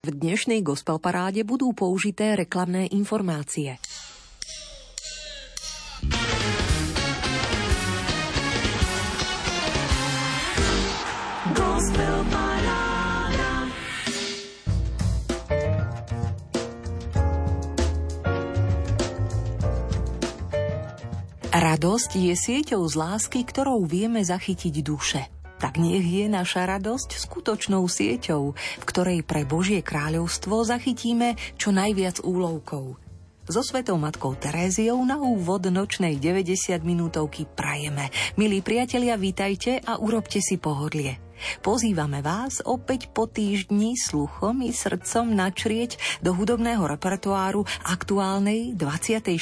V dnešnej gospel paráde budú použité reklamné informácie. Radosť je sieťou z lásky, ktorou vieme zachytiť duše tak nech je naša radosť skutočnou sieťou, v ktorej pre Božie kráľovstvo zachytíme čo najviac úlovkov. So Svetou Matkou Teréziou na úvod nočnej 90 minútovky prajeme. Milí priatelia, vítajte a urobte si pohodlie. Pozývame vás opäť po týždni sluchom i srdcom načrieť do hudobného repertoáru aktuálnej 24.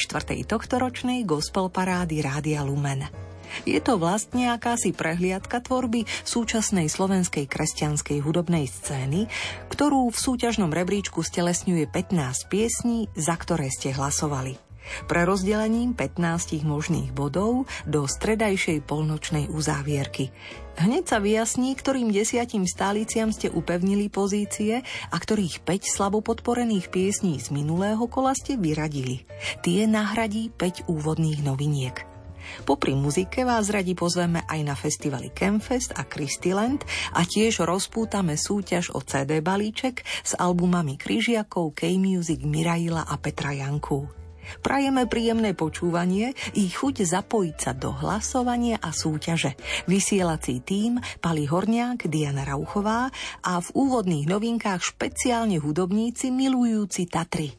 tohtoročnej gospel parády Rádia Lumen. Je to vlastne akási prehliadka tvorby súčasnej slovenskej kresťanskej hudobnej scény, ktorú v súťažnom rebríčku stelesňuje 15 piesní, za ktoré ste hlasovali. Pre rozdelením 15 možných bodov do stredajšej polnočnej uzávierky. Hneď sa vyjasní, ktorým desiatim stáliciam ste upevnili pozície a ktorých 5 slabo podporených piesní z minulého kola ste vyradili. Tie nahradí 5 úvodných noviniek. Popri muzike vás radi pozveme aj na festivaly Campfest a Christyland a tiež rozpútame súťaž o CD balíček s albumami Kryžiakov, K-Music, Miraila a Petra Janku. Prajeme príjemné počúvanie i chuť zapojiť sa do hlasovania a súťaže. Vysielací tým Pali Horniak, Diana Rauchová a v úvodných novinkách špeciálne hudobníci milujúci Tatry.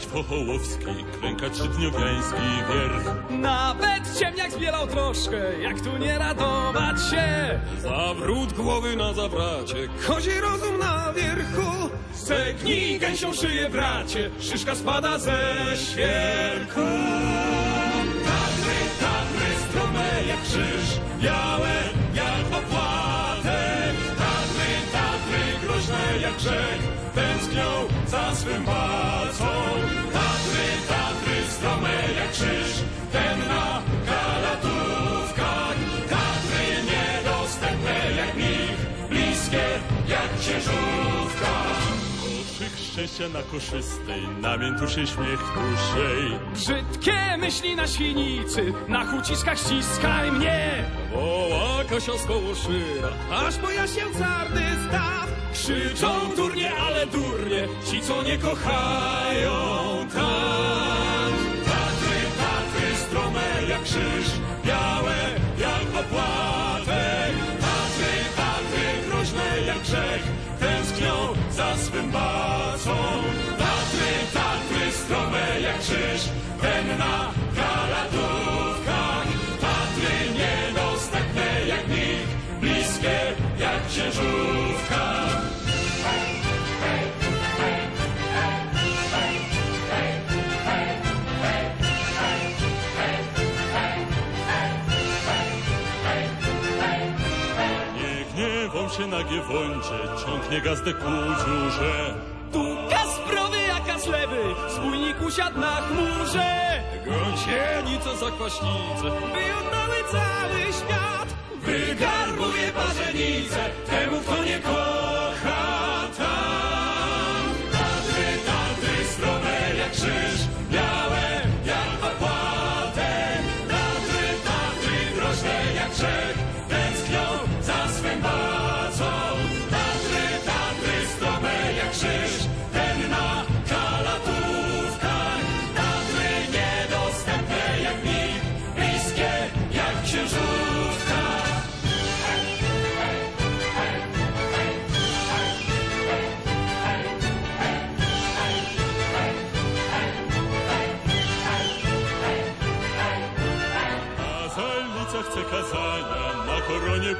Postać Fochołowskiej, klęka trzydniowiański wierch. Nawet ciemniak zbierał troszkę, jak tu nie radować się. Zawrót głowy na zawracie, chodzi rozum na wierchu. Steknij gęsią szyję, bracie, szyszka spada ze świerku. Tatry, tatry, strome jak krzyż, białe jak opłatek. Tatry, tatry, groźne jak grzech, tęsknią za swym palcą. Szczęścia na koszystej, namiętuszy śmiech duszej. Brzydkie myśli na świnicy, na chuciskach ściskaj mnie. Woła Kasia z Kołoszyna, aż boja się carny staw. Krzyczą durnie, ale durnie, ci co nie kochają tam. Tatry, tatry, strome jak krzyż, białe jak opłatek. Się na giewoncie, ciągnie gazdę ku dziurze. Tu kasprowy, a kaslewy, spójnik usiadł na chmurze. Gąsienica za kwaśnicę, wyjątnały cały świat. Wygarbuje parzenice, temu kto nie kocha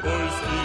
Polski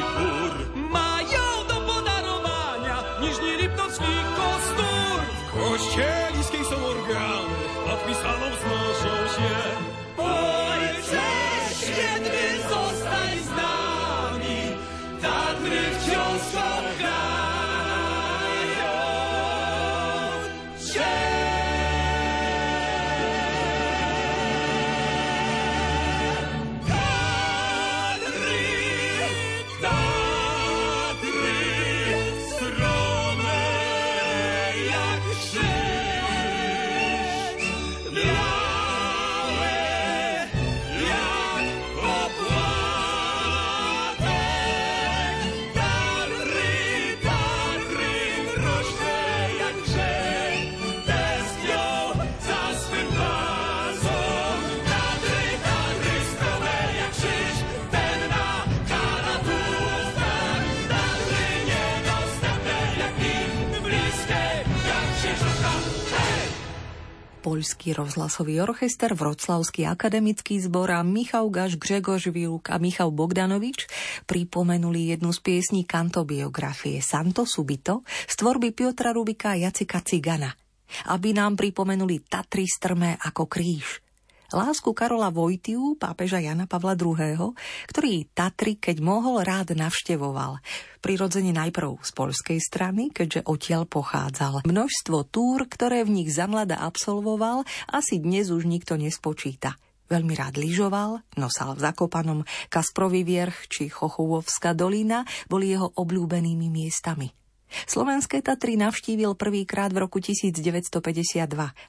Poľský rozhlasový orchester, Vroclavský akademický zbor a Michal Gaš, Gregor Vilk a Michal Bogdanovič pripomenuli jednu z piesní kantobiografie Santo Subito z tvorby Piotra Rubika a Jacika Cigana, aby nám pripomenuli Tatry strmé ako kríž – lásku Karola Vojtiu, pápeža Jana Pavla II., ktorý Tatry, keď mohol, rád navštevoval. Prirodzene najprv z poľskej strany, keďže odtiaľ pochádzal. Množstvo túr, ktoré v nich zamlada absolvoval, asi dnes už nikto nespočíta. Veľmi rád lyžoval, nosal v Zakopanom Kasprový vierch či Chochovovská dolina boli jeho obľúbenými miestami. Slovenské Tatry navštívil prvýkrát v roku 1952.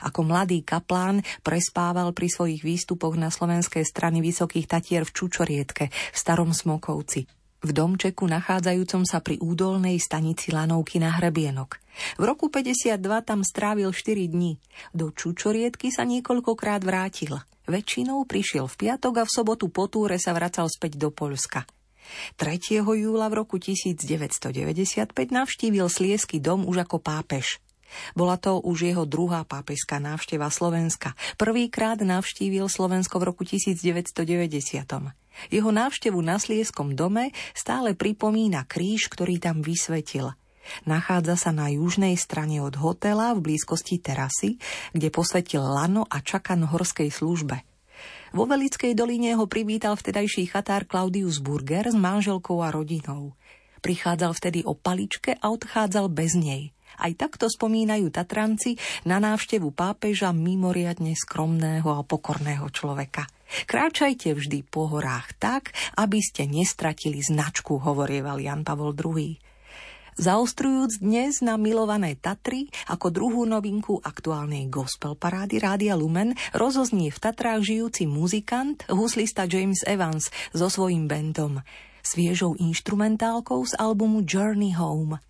Ako mladý kaplán prespával pri svojich výstupoch na slovenskej strany Vysokých Tatier v Čučorietke v Starom Smokovci v domčeku nachádzajúcom sa pri údolnej stanici Lanovky na Hrebienok. V roku 52 tam strávil 4 dní. Do Čučorietky sa niekoľkokrát vrátil. Väčšinou prišiel v piatok a v sobotu po túre sa vracal späť do Polska. 3. júla v roku 1995 navštívil Sliesky dom už ako pápež. Bola to už jeho druhá pápežská návšteva Slovenska. Prvýkrát navštívil Slovensko v roku 1990. Jeho návštevu na Slieskom dome stále pripomína kríž, ktorý tam vysvetil. Nachádza sa na južnej strane od hotela v blízkosti terasy, kde posvetil lano a čakan horskej službe. Vo Velickej doline ho privítal vtedajší chatár Claudius Burger s manželkou a rodinou. Prichádzal vtedy o paličke a odchádzal bez nej. Aj takto spomínajú Tatranci na návštevu pápeža mimoriadne skromného a pokorného človeka. Kráčajte vždy po horách tak, aby ste nestratili značku, hovorieval Jan Pavol II zaostrujúc dnes na milované Tatry ako druhú novinku aktuálnej gospel parády Rádia Lumen rozoznie v Tatrách žijúci muzikant, huslista James Evans so svojím bandom, sviežou instrumentálkou z albumu Journey Home.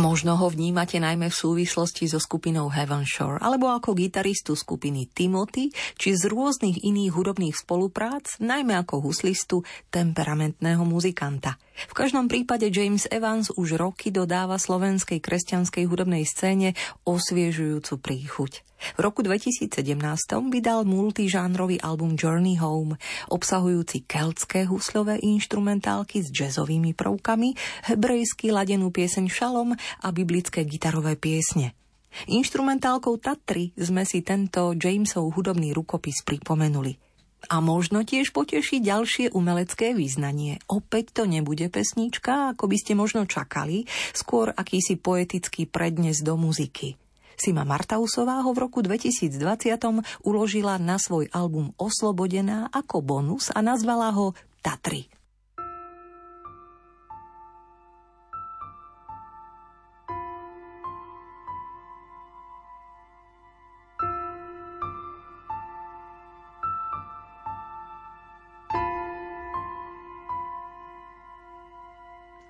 Možno ho vnímate najmä v súvislosti so skupinou Heaven Shore alebo ako gitaristu skupiny Timothy či z rôznych iných hudobných spoluprác, najmä ako huslistu temperamentného muzikanta. V každom prípade James Evans už roky dodáva slovenskej kresťanskej hudobnej scéne osviežujúcu príchuť. V roku 2017 vydal multižánrový album Journey Home, obsahujúci keltské husľové inštrumentálky s jazzovými prvkami, hebrejsky ladenú pieseň Šalom a biblické gitarové piesne. Inštrumentálkou Tatry sme si tento Jamesov hudobný rukopis pripomenuli. A možno tiež poteší ďalšie umelecké význanie. Opäť to nebude pesnička, ako by ste možno čakali, skôr akýsi poetický prednes do muziky. Sima Martausová ho v roku 2020 uložila na svoj album Oslobodená ako bonus a nazvala ho Tatry.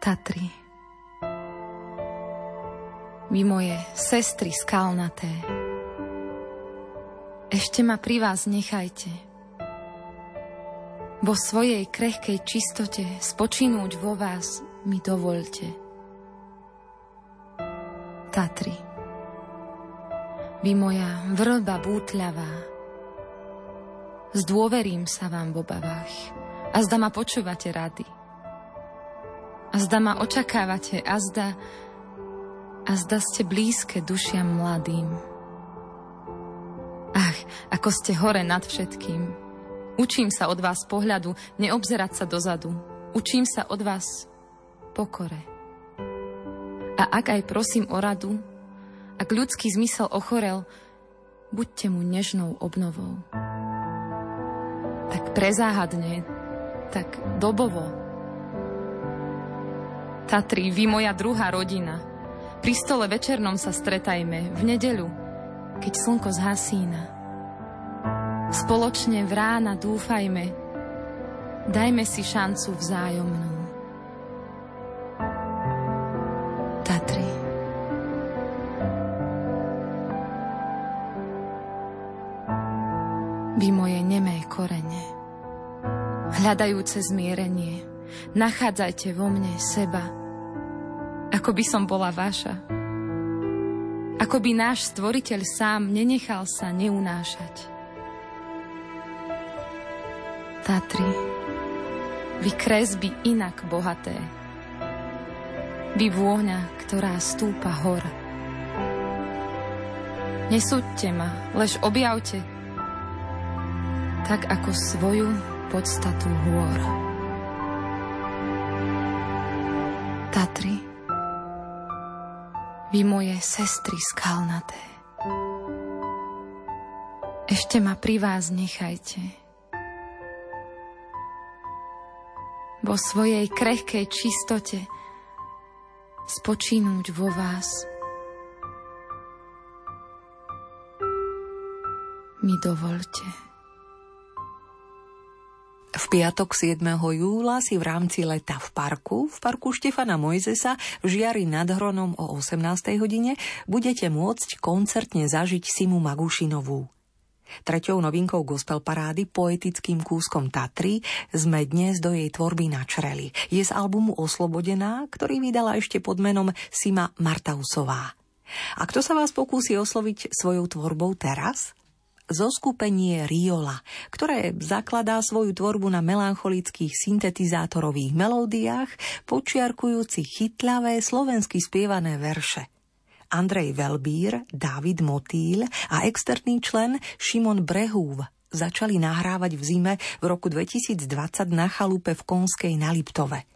Tatry vy moje sestry skalnaté. Ešte ma pri vás nechajte. Vo svojej krehkej čistote spočinúť vo vás mi dovolte. Tatry. Vy moja vrba bútľavá. Zdôverím sa vám v obavách a zda ma počúvate rady. A zda ma očakávate a zda a zda ste blízke dušiam mladým. Ach, ako ste hore nad všetkým. Učím sa od vás pohľadu, neobzerať sa dozadu. Učím sa od vás pokore. A ak aj prosím o radu, ak ľudský zmysel ochorel, buďte mu nežnou obnovou. Tak prezáhadne, tak dobovo. Tatri, vy moja druhá rodina – pri stole večernom sa stretajme v nedeľu, keď slnko zhasína. Spoločne v rána dúfajme, dajme si šancu vzájomnú. Tatry. Vy moje nemé korene, hľadajúce zmierenie, nachádzajte vo mne seba, ako by som bola vaša. Ako by náš stvoriteľ sám nenechal sa neunášať. Tatry, vy kresby inak bohaté. Vy vôňa, ktorá stúpa hor. Nesúďte ma, lež objavte, tak ako svoju podstatu hôr. Vy moje sestry skalnaté. Ešte ma pri vás nechajte. Vo svojej krehkej čistote spočínuť vo vás. Mi dovolte. V piatok 7. júla si v rámci leta v parku, v parku Štefana Mojzesa v Žiari nad Hronom o 18. hodine budete môcť koncertne zažiť Simu Magušinovú. Treťou novinkou gospel parády poetickým kúskom Tatry sme dnes do jej tvorby načreli. Je z albumu Oslobodená, ktorý vydala ešte pod menom Sima Martausová. A kto sa vás pokúsi osloviť svojou tvorbou teraz? Zoskupenie Riola, ktoré zakladá svoju tvorbu na melancholických syntetizátorových melódiách, počiarkujúci chytľavé slovensky spievané verše. Andrej Velbír, David Motýl a externý člen Šimon Brehúv začali nahrávať v zime v roku 2020 na chalupe v Konskej na Liptove.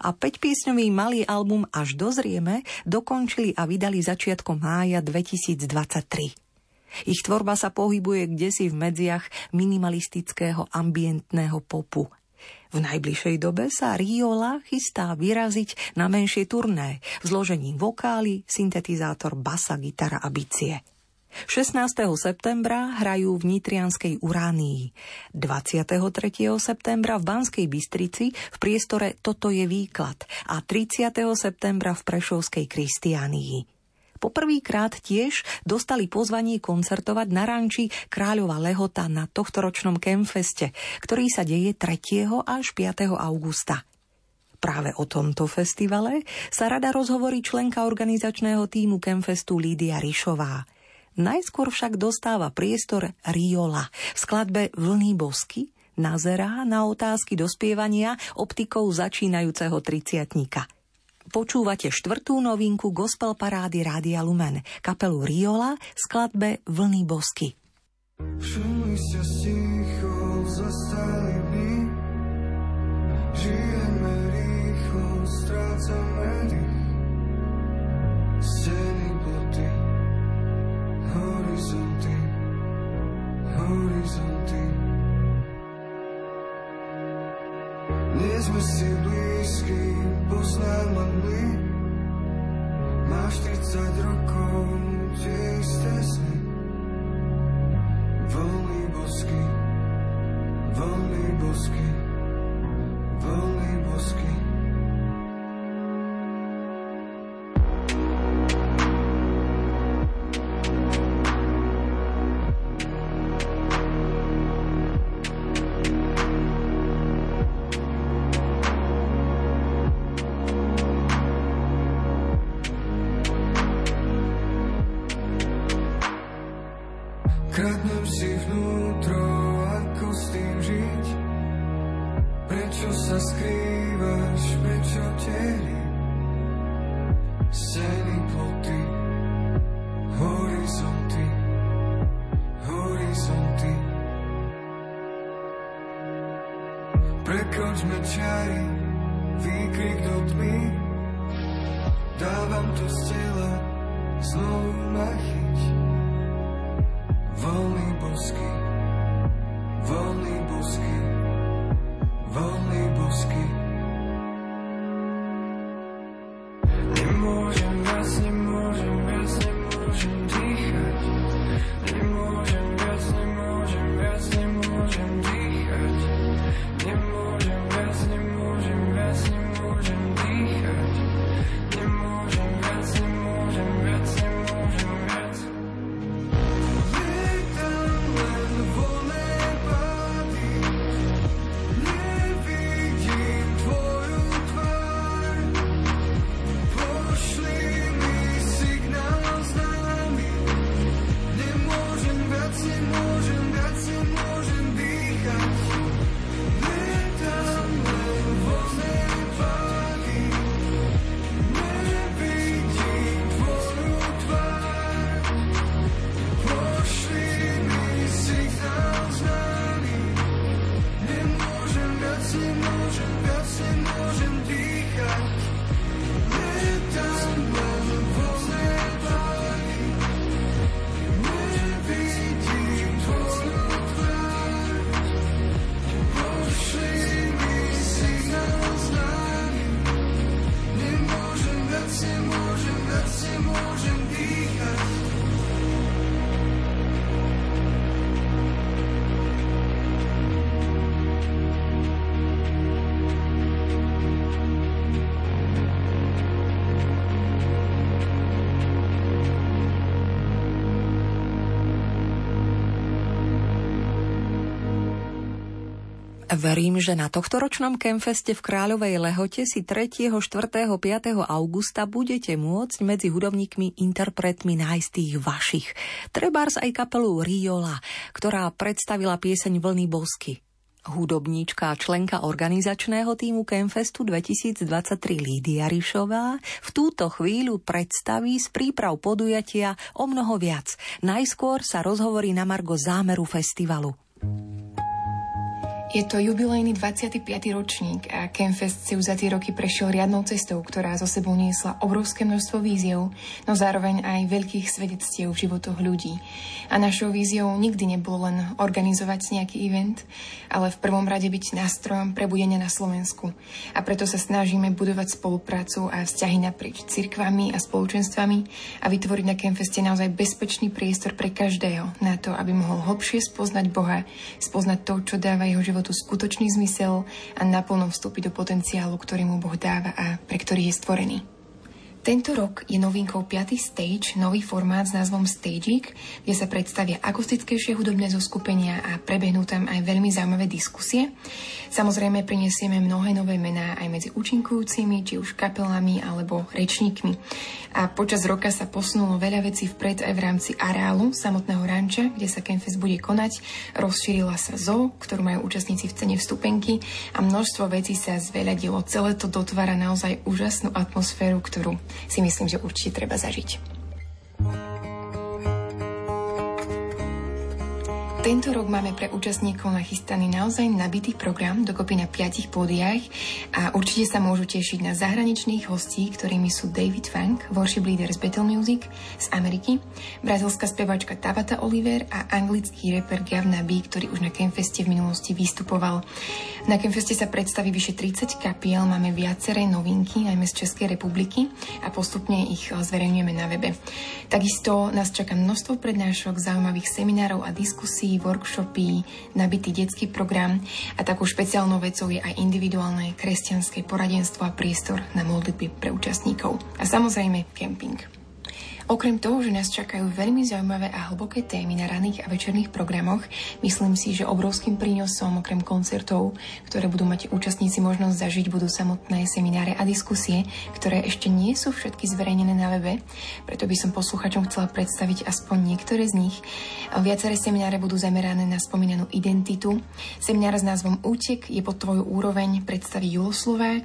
A 5-piesňový malý album Až dozrieme dokončili a vydali začiatkom mája 2023. Ich tvorba sa pohybuje kdesi v medziach minimalistického ambientného popu. V najbližšej dobe sa Riola chystá vyraziť na menšie turné v zložení vokály, syntetizátor, basa, gitara a bicie. 16. septembra hrajú v Nitrianskej Uránii. 23. septembra v Banskej Bystrici v priestore Toto je výklad a 30. septembra v Prešovskej Kristiánii. Poprvýkrát tiež dostali pozvanie koncertovať na ranči Kráľova Lehota na tohtoročnom Kemfeste, ktorý sa deje 3. až 5. augusta. Práve o tomto festivale sa rada rozhovorí členka organizačného týmu Kemfestu Lídia Rišová. Najskôr však dostáva priestor Riola v skladbe Vlny bosky, nazerá na otázky dospievania optikou začínajúceho triciatníka. Počúvate štvrtú novinku gospel parády Rádia Lumen, kapelu Riola v skladbe Vlny bosky. Všimli sa sticho, zastali dny, žijeme strácame dých. Steny, ploty, horizonty, horizonty. Nie sme si blízki, poznám len my. Máš 30 rokov, tie isté sny. Verím, že na tohtoročnom Kemfeste v Kráľovej Lehote si 3., 4., 5. augusta budete môcť medzi hudobníkmi interpretmi nájsť tých vašich. Trebárs aj kapelu Riola, ktorá predstavila pieseň Vlny bosky. Hudobníčka a členka organizačného týmu Kemfestu 2023 Lídia Rišová v túto chvíľu predstaví z príprav podujatia o mnoho viac. Najskôr sa rozhovorí na Margo zámeru festivalu. Je to jubilejný 25. ročník a Campfest si už za tie roky prešiel riadnou cestou, ktorá zo sebou niesla obrovské množstvo víziev, no zároveň aj veľkých svedectiev v životoch ľudí. A našou víziou nikdy nebolo len organizovať nejaký event, ale v prvom rade byť nástrojom prebudenia na Slovensku. A preto sa snažíme budovať spoluprácu a vzťahy naprieč cirkvami a spoločenstvami a vytvoriť na Campfeste naozaj bezpečný priestor pre každého na to, aby mohol hlbšie spoznať Boha, spoznať to, čo dáva jeho život životu skutočný zmysel a naplno vstúpiť do potenciálu, ktorý mu Boh dáva a pre ktorý je stvorený. Tento rok je novinkou 5. stage, nový formát s názvom Stagik, kde sa predstavia akustickejšie hudobné zoskupenia a prebehnú tam aj veľmi zaujímavé diskusie. Samozrejme prinesieme mnohé nové mená aj medzi účinkujúcimi, či už kapelami alebo rečníkmi. A počas roka sa posunulo veľa vecí vpred aj v rámci areálu samotného ranča, kde sa Campfest bude konať. Rozšírila sa zoo, ktorú majú účastníci v cene vstupenky a množstvo vecí sa zveľadilo. Celé to dotvára naozaj úžasnú atmosféru, ktorú si myslím, že určite treba zažiť. Tento rok máme pre účastníkov nachystaný naozaj nabitý program, dokopy na piatich pódiách a určite sa môžu tešiť na zahraničných hostí, ktorými sú David Funk, worship leader z Battle Music z Ameriky, brazilská spevačka Tabata Oliver a anglický rapper Gavna B, ktorý už na Campfeste v minulosti vystupoval. Na Campfeste sa predstaví vyše 30 kapiel, máme viaceré novinky, najmä z Českej republiky a postupne ich zverejňujeme na webe. Takisto nás čaká množstvo prednášok, zaujímavých seminárov a diskusí workshopy, nabitý detský program a takou špeciálnou vecou je aj individuálne kresťanské poradenstvo a priestor na modlitby pre účastníkov. A samozrejme kemping. Okrem toho, že nás čakajú veľmi zaujímavé a hlboké témy na raných a večerných programoch, myslím si, že obrovským prínosom okrem koncertov, ktoré budú mať účastníci možnosť zažiť, budú samotné semináre a diskusie, ktoré ešte nie sú všetky zverejnené na webe, preto by som posluchačom chcela predstaviť aspoň niektoré z nich. Viaceré semináre budú zamerané na spomínanú identitu. Seminár s názvom Útek je pod tvoju úroveň predstaví Julo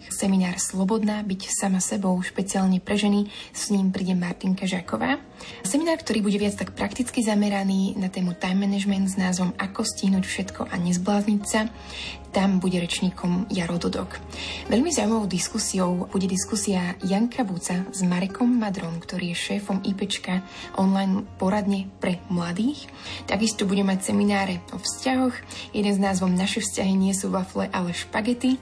seminár Slobodná, byť sama sebou, špeciálne pre ženy, s ním príde Martinka Žak Šušáková. Seminár, ktorý bude viac tak prakticky zameraný na tému time management s názvom Ako stihnúť všetko a nezblázniť sa, tam bude rečníkom Jaro Dodok. Veľmi zaujímavou diskusiou bude diskusia Janka Buca s Marekom Madron, ktorý je šéfom IPčka online poradne pre mladých. Takisto bude mať semináre o vzťahoch. Jeden z názvom Naše vzťahy nie sú wafle, ale špagety.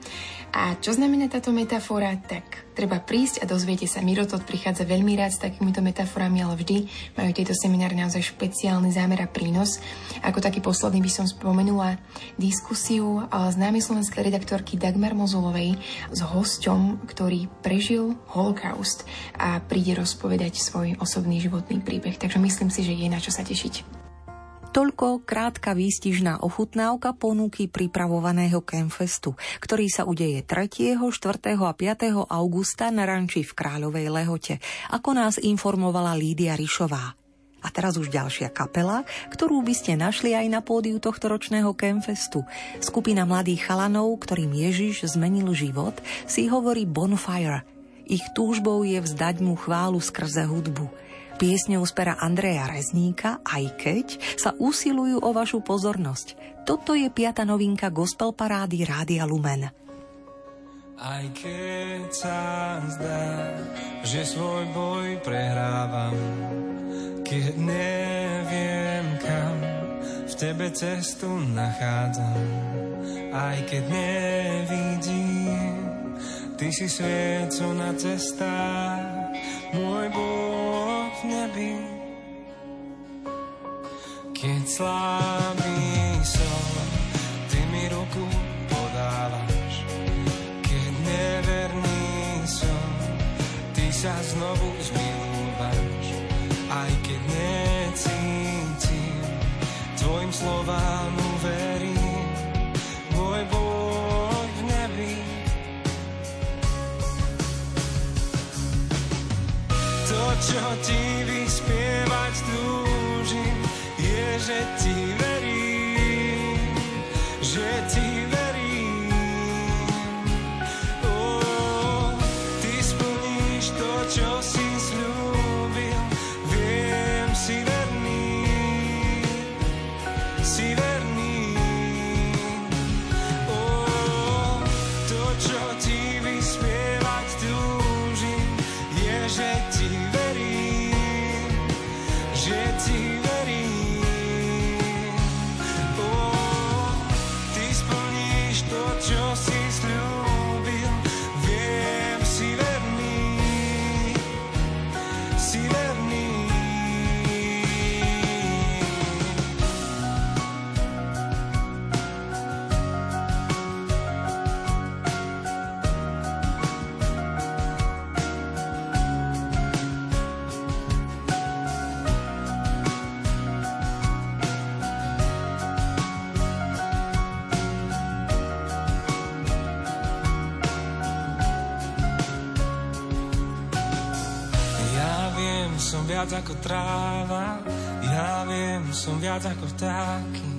A čo znamená táto metafora? Tak treba prísť a dozviete sa. Mirotot prichádza veľmi rád s takýmito metaforami, ale vždy majú tieto seminári naozaj špeciálny zámer a prínos. Ako taký posledný by som spomenula diskusiu známej slovenskej redaktorky Dagmar Mozulovej s hosťom, ktorý prežil holokaust a príde rozpovedať svoj osobný životný príbeh. Takže myslím si, že je na čo sa tešiť. Toľko krátka výstižná ochutnávka ponuky pripravovaného Campfestu, ktorý sa udeje 3., 4. a 5. augusta na ranči v Kráľovej Lehote, ako nás informovala Lídia Rišová. A teraz už ďalšia kapela, ktorú by ste našli aj na pódiu tohto ročného Campfestu. Skupina mladých chalanov, ktorým Ježiš zmenil život, si hovorí Bonfire. Ich túžbou je vzdať mu chválu skrze hudbu piesňou z Andreja Rezníka, aj keď sa usilujú o vašu pozornosť. Toto je piata novinka gospel parády Rádia Lumen. Aj keď sa zdá, že svoj boj prehrávam, keď neviem kam, v tebe cestu nachádzam. Aj keď nevidím, ty si sviet, co na cestách, môj Boh nebi. Keď slabý som, ty mi ruku podávaš. Keď neverný som, ty sa znovu zmilúvaš. Aj keď necítim, tvojim slovám čo ti že ti tráva, ja viem, som viac ako vtáky.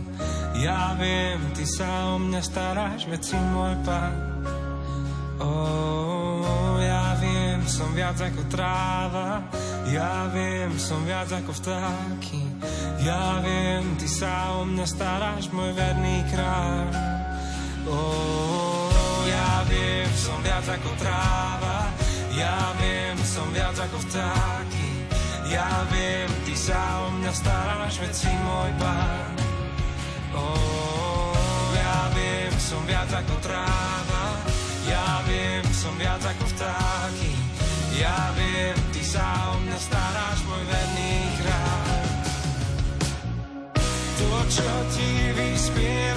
Ja viem, ty sa o mňa staráš, veď si môj pán. Oh, ja viem, som viac ako tráva, ja viem, som viac ako vtáky. Ja viem, ty sa o mňa staráš, môj verný kráľ. Oh, ja viem, som viac ako tráva, ja viem, som viac ako vtáky. Ja viem, ty sa o mňa staráš, veď si môj pán. Oh, ja viem, som viac ako tráva, ja viem, som viac ako vtáky. Ja viem, ty sa o mňa staráš, môj verný kráľ. To, čo ti vyspievať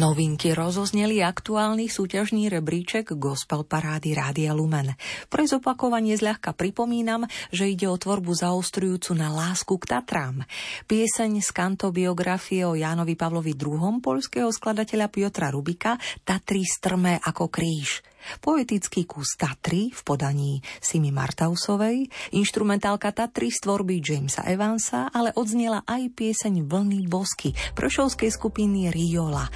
Novinky rozozneli aktuálny súťažný rebríček Gospel Parády Rádia Lumen. Pre zopakovanie zľahka pripomínam, že ide o tvorbu zaostrujúcu na lásku k Tatrám. Pieseň z kantobiografie o Jánovi Pavlovi II. polského skladateľa Piotra Rubika Tatry strmé ako kríž. Poetický kus Tatry v podaní Simi Martausovej, instrumentálka Tatry z tvorby Jamesa Evansa, ale odznela aj pieseň Vlny bosky prošovskej skupiny Riola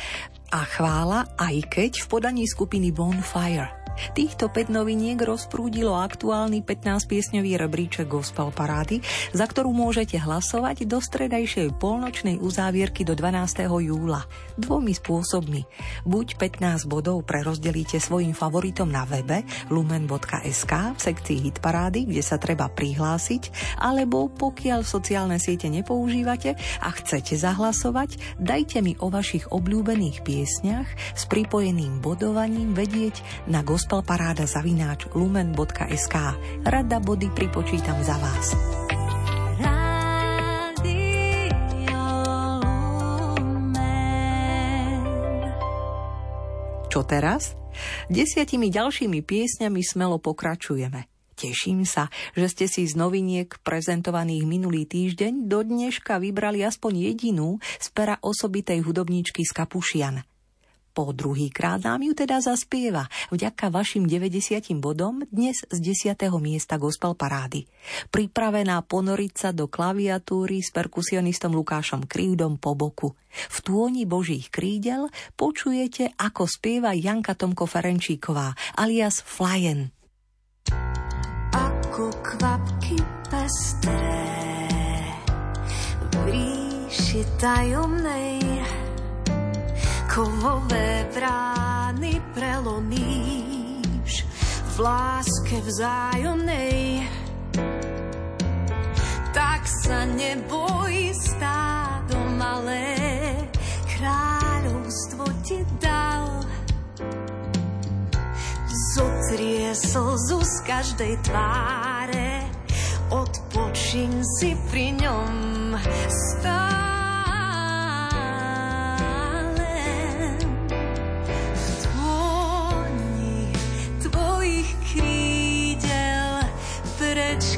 a chvála aj keď v podaní skupiny Bonfire. Týchto 5 noviniek rozprúdilo aktuálny 15-piesňový rebríček Gospel Parády, za ktorú môžete hlasovať do stredajšej polnočnej uzávierky do 12. júla. Dvomi spôsobmi. Buď 15 bodov prerozdelíte svojim favoritom na webe lumen.sk v sekcii Hit Parády, kde sa treba prihlásiť, alebo pokiaľ sociálne siete nepoužívate a chcete zahlasovať, dajte mi o vašich obľúbených piesňach s pripojeným bodovaním vedieť na gospelparáda zavináč lumen.sk. Rada body pripočítam za vás. Čo teraz? Desiatimi ďalšími piesňami smelo pokračujeme. Teším sa, že ste si z noviniek prezentovaných minulý týždeň do dneška vybrali aspoň jedinú z pera osobitej hudobníčky z Kapušian – po druhý krát nám ju teda zaspieva vďaka vašim 90 bodom dnes z 10. miesta gospel parády. Pripravená ponoriť sa do klaviatúry s perkusionistom Lukášom Krívdom po boku. V tôni božích krídel počujete, ako spieva Janka Tomko Ferenčíková alias Flyen. Ako kvapky pestré v ríši tajomnej kovové brány prelomíš v láske vzájomnej. Tak sa neboj stádo malé, kráľovstvo ti dal. Zotrie slzu z každej tváre, odpočin si pri ňom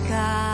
God.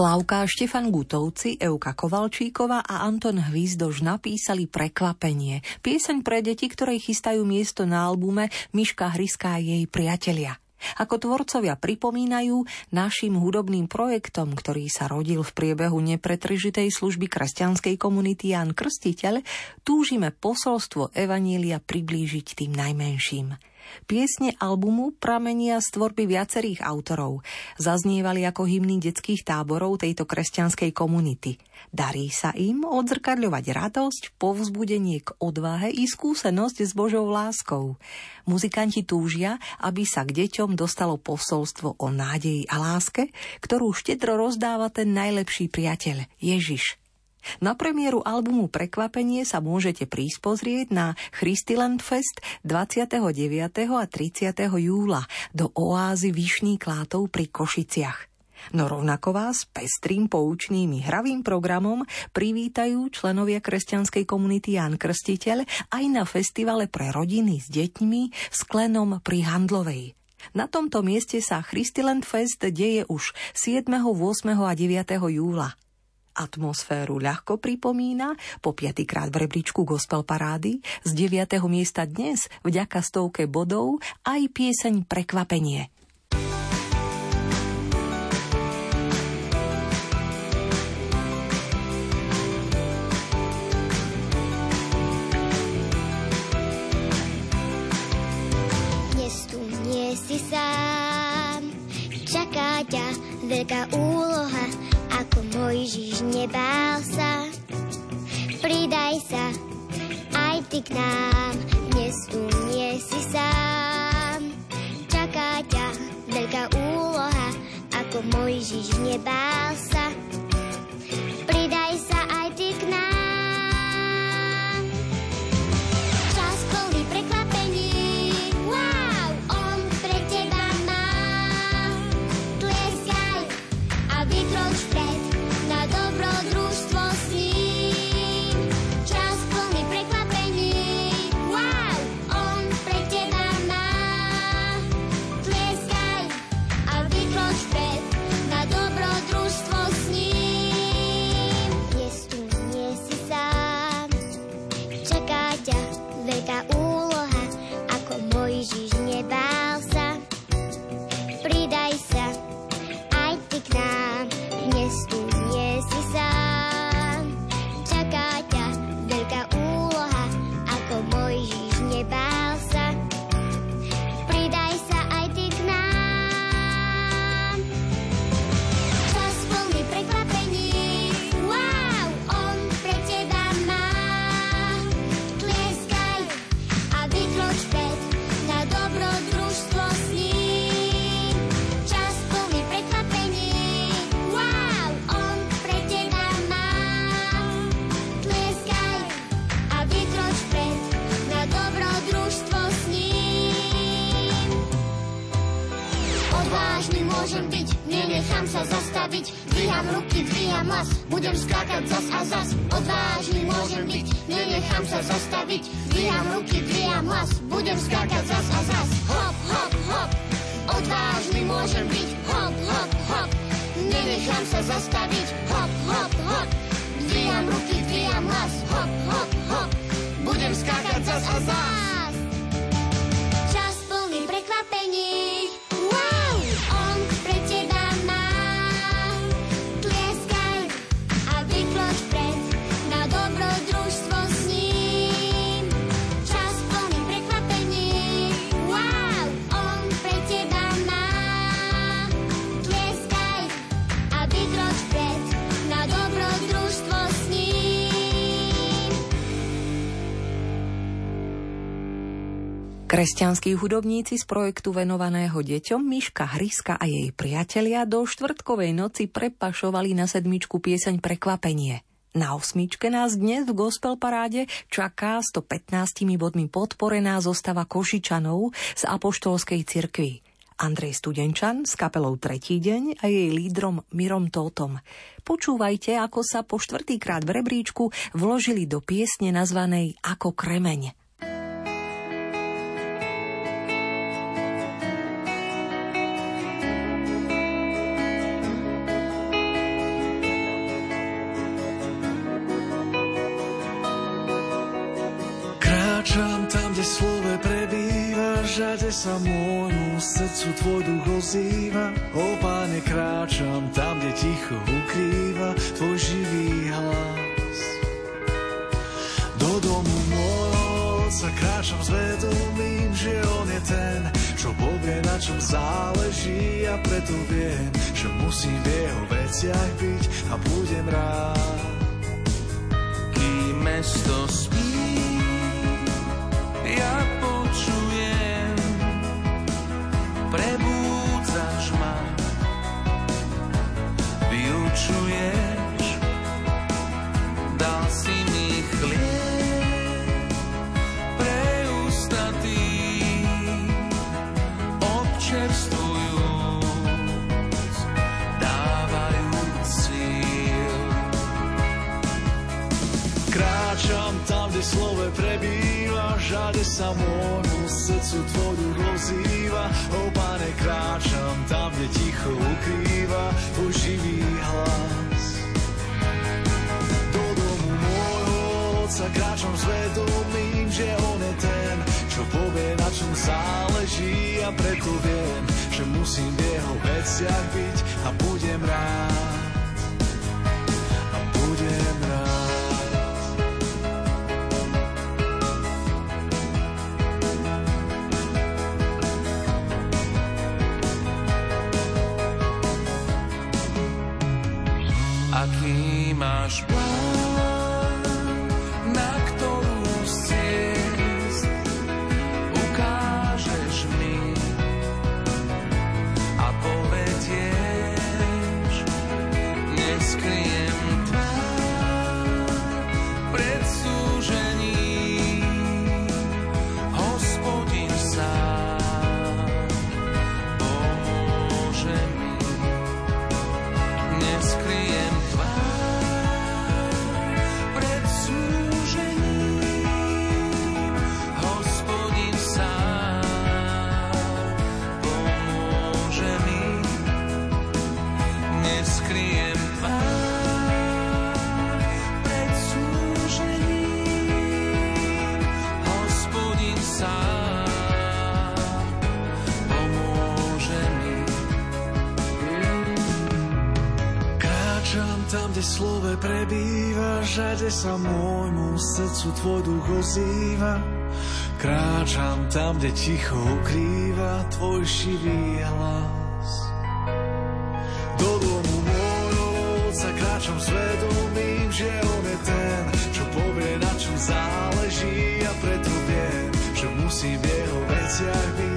Slávka Štefan Gutovci, Euka Kovalčíková a Anton Hvízdož napísali Prekvapenie, pieseň pre deti, ktoré chystajú miesto na albume Miška Hryská a jej priatelia. Ako tvorcovia pripomínajú, našim hudobným projektom, ktorý sa rodil v priebehu nepretržitej služby kresťanskej komunity Jan Krstiteľ, túžime posolstvo Evanília priblížiť tým najmenším – Piesne albumu pramenia z tvorby viacerých autorov. Zaznievali ako hymny detských táborov tejto kresťanskej komunity. Darí sa im odzrkadľovať radosť, povzbudenie k odvahe i skúsenosť s Božou láskou. Muzikanti túžia, aby sa k deťom dostalo posolstvo o nádeji a láske, ktorú štedro rozdáva ten najlepší priateľ, Ježiš. Na premiéru albumu Prekvapenie sa môžete prísť pozrieť na Christiland Fest 29. a 30. júla do oázy Vyšný Klátov pri Košiciach. No rovnako vás pestrým poučným hravým programom privítajú členovia kresťanskej komunity Jan Krstiteľ aj na festivale pre rodiny s deťmi v Sklenom pri Handlovej. Na tomto mieste sa Christiland Fest deje už 7., 8. a 9. júla atmosféru ľahko pripomína, po piatýkrát v rebríčku gospel parády, z 9. miesta dnes vďaka stovke bodov aj pieseň Prekvapenie. veľká úloha Mojžiš nebál sa. Pridaj sa aj ty k nám, dnes tu nie si sám. Čaká ťa veľká úloha, ako Mojžiš nebál sa. Kresťanskí hudobníci z projektu venovaného deťom Miška Hryska a jej priatelia do štvrtkovej noci prepašovali na sedmičku pieseň Prekvapenie. Na osmičke nás dnes v gospel paráde čaká 115 bodmi podporená zostava Košičanov z Apoštolskej cirkvi. Andrej Studenčan s kapelou Tretí deň a jej lídrom Mirom Tótom. Počúvajte, ako sa po štvrtýkrát v rebríčku vložili do piesne nazvanej Ako kremeň. Všade sa môjmu srdcu tvoj duch ozýva, o páne kráčam tam, kde ticho ukrýva tvoj živý hlas. Do domu môjho sa kráčam s vedomím, že on je ten, čo povie, na čom záleží a preto viem, že musím v jeho veciach byť a budem rád. Kým mesto spí, Kde slove prebýva, žade sa môjmu srdcu tvoju rozýva, o pane kráčam tam, kde ticho ukrýva tvoj hlas. Do domu môjho otca kráčam s vedomím, že on je ten, čo povie, na čom záleží a preto viem, že musím v jeho veciach byť a budem rád. Srdcu tvoj duch ozýva. Kráčam tam, kde ticho ukrýva tvoj šivý hlas. Do domu môjho otca kráčam svedomím, že on je ten, čo povie, na čom záleží a preto viem, že musím v jeho veciach byť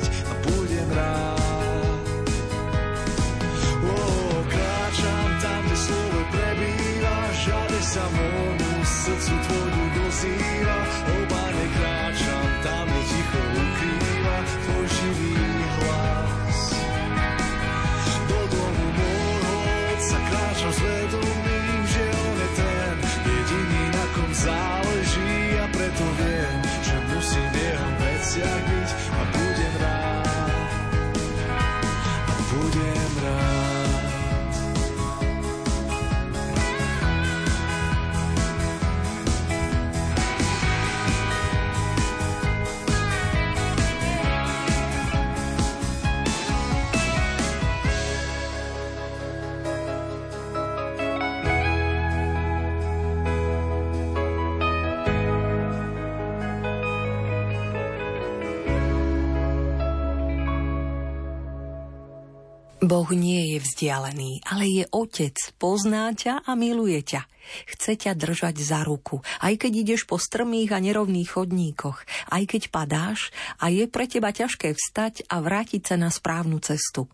Boh nie je vzdialený, ale je otec, pozná ťa a miluje ťa. Chce ťa držať za ruku, aj keď ideš po strmých a nerovných chodníkoch, aj keď padáš a je pre teba ťažké vstať a vrátiť sa na správnu cestu.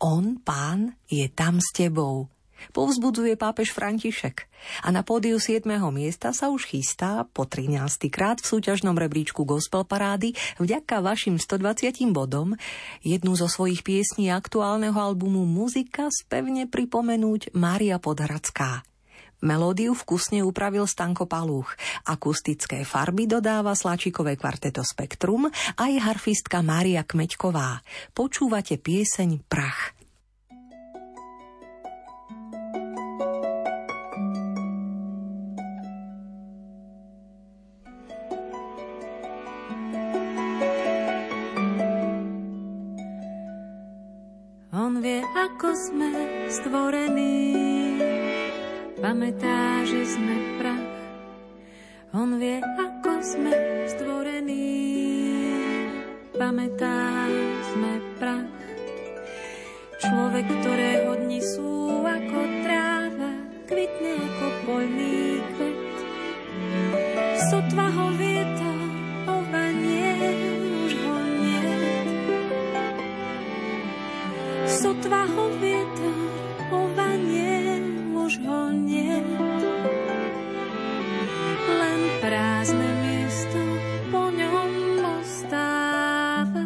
On, pán, je tam s tebou. Povzbudzuje pápež František. A na pódiu 7. miesta sa už chystá po 13. krát v súťažnom rebríčku Gospel Parády vďaka vašim 120 bodom jednu zo svojich piesní aktuálneho albumu Muzika spevne pripomenúť Mária Podhradská. Melódiu vkusne upravil Stanko Palúch. Akustické farby dodáva Sláčikové kvarteto Spektrum aj harfistka Mária Kmeďková. Počúvate pieseň Prach. Vie, ako sme stvorení, pamätá, že sme prach. On vie, ako sme stvorení, pamätá, sme prach. Človek, ktorého dni sú ako tráva, kvitne ako poľný kvet. Sotva ho vietor, Sotva ho vietor, ovanie, už ho nie. Len prázdne miesto po ňom ostáva.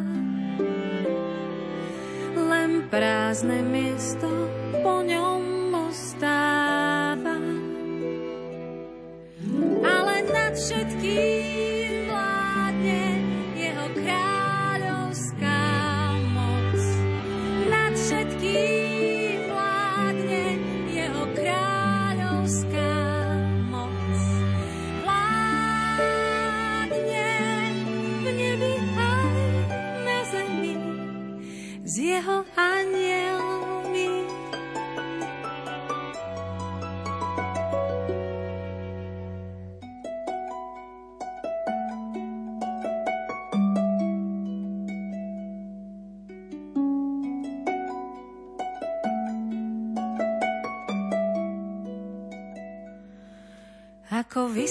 Len prázdne miesto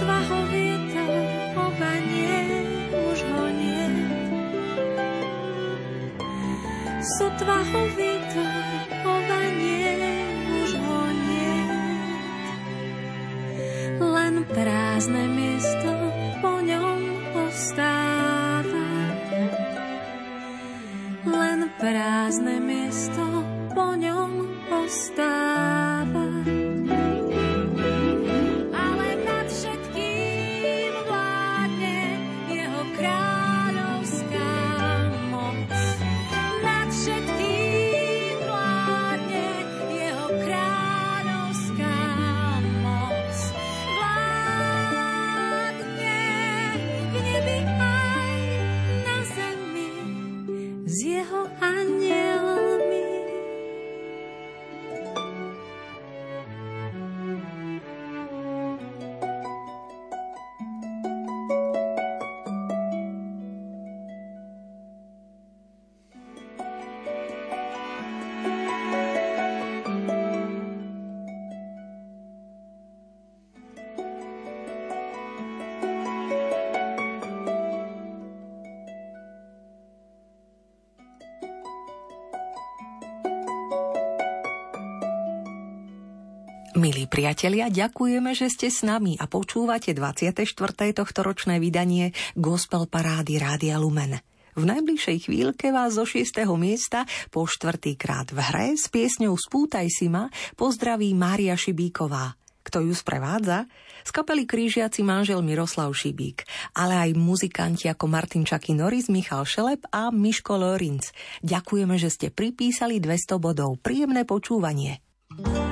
Sotva ho vietor obanie, už ho nie. Sotva ho vietor Milí priatelia, ďakujeme, že ste s nami a počúvate 24. tohto ročné vydanie Gospel Parády Rádia Lumen. V najbližšej chvíľke vás zo 6. miesta po štvrtýkrát v hre s piesňou Spútaj si ma pozdraví Mária Šibíková. Kto ju sprevádza? Z kapely Krížiaci manžel Miroslav Šibík, ale aj muzikanti ako Martin Čaky Norris, Michal Šelep a Miško Lorinc. Ďakujeme, že ste pripísali 200 bodov. Príjemné počúvanie. Tebe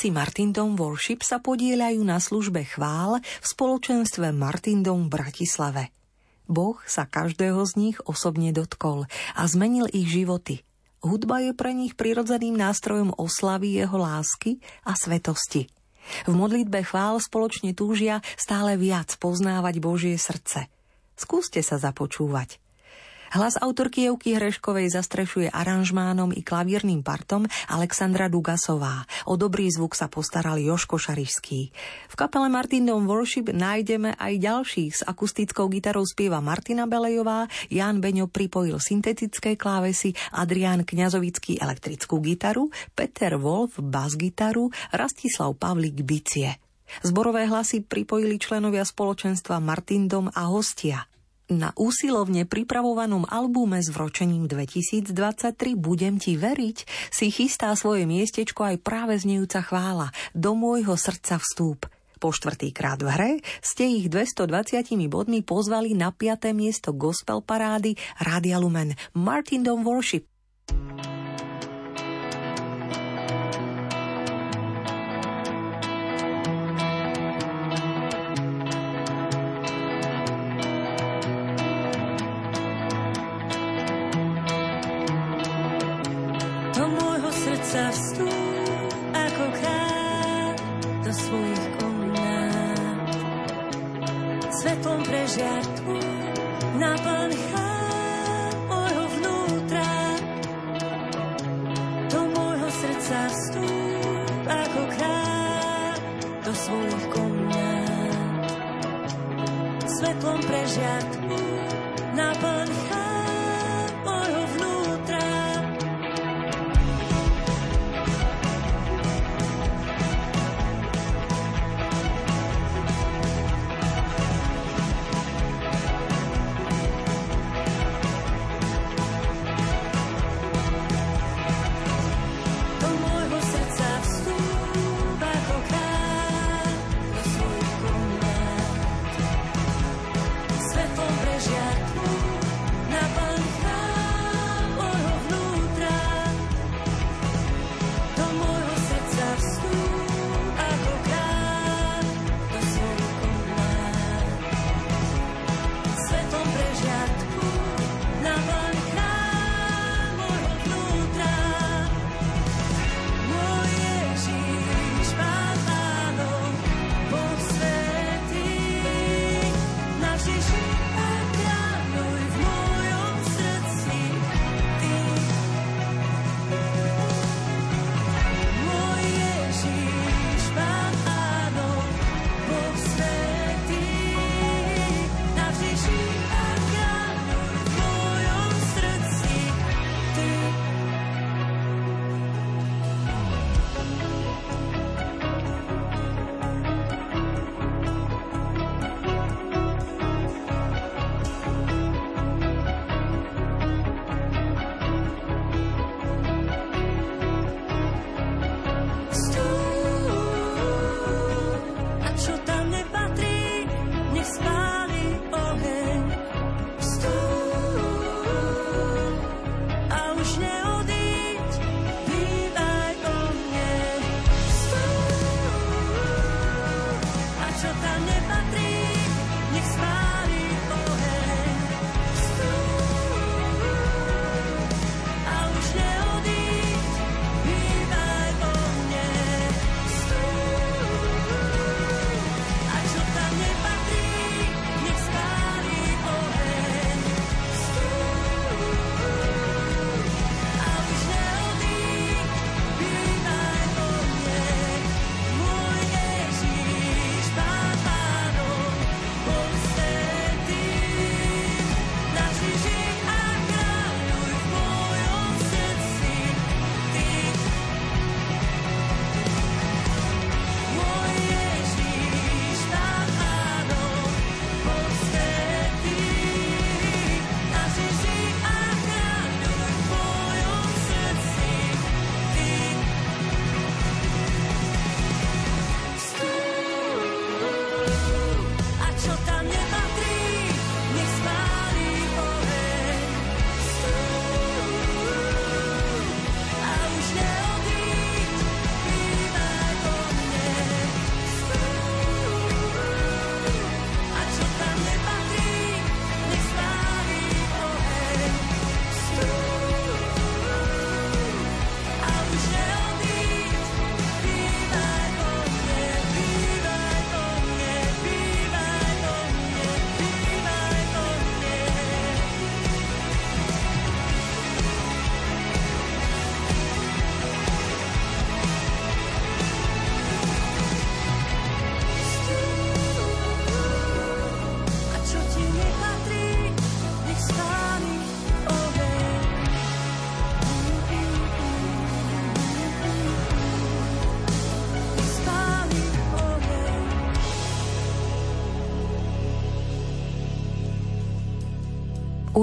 Hudobníci Martindom Worship sa podielajú na službe chvál v spoločenstve Martindom v Bratislave. Boh sa každého z nich osobne dotkol a zmenil ich životy. Hudba je pre nich prirodzeným nástrojom oslavy jeho lásky a svetosti. V modlitbe chvál spoločne túžia stále viac poznávať Božie srdce. Skúste sa započúvať. Hlas autorky Jevky Hreškovej zastrešuje aranžmánom i klavírnym partom Alexandra Dugasová. O dobrý zvuk sa postaral Joško Šarišský. V kapele Martindom Worship nájdeme aj ďalších. S akustickou gitarou spieva Martina Belejová, Jan Beňo pripojil syntetické klávesy, Adrián Kňazovický elektrickú gitaru, Peter Wolf bas-gitaru, Rastislav Pavlik bicie. Zborové hlasy pripojili členovia spoločenstva Martindom a hostia. Na úsilovne pripravovanom albume s vročením 2023 Budem ti veriť si chystá svoje miestečko aj práve znejúca chvála Do môjho srdca vstúp. Po štvrtýkrát v hre ste ich 220 bodmi pozvali na 5. miesto gospel parády Radia Lumen Martin Dom Worship. žiar tmu, naplň chám vnútra. Do môjho srdca vstúp ako král do svojich komnát. Svetlom prežiar tmu,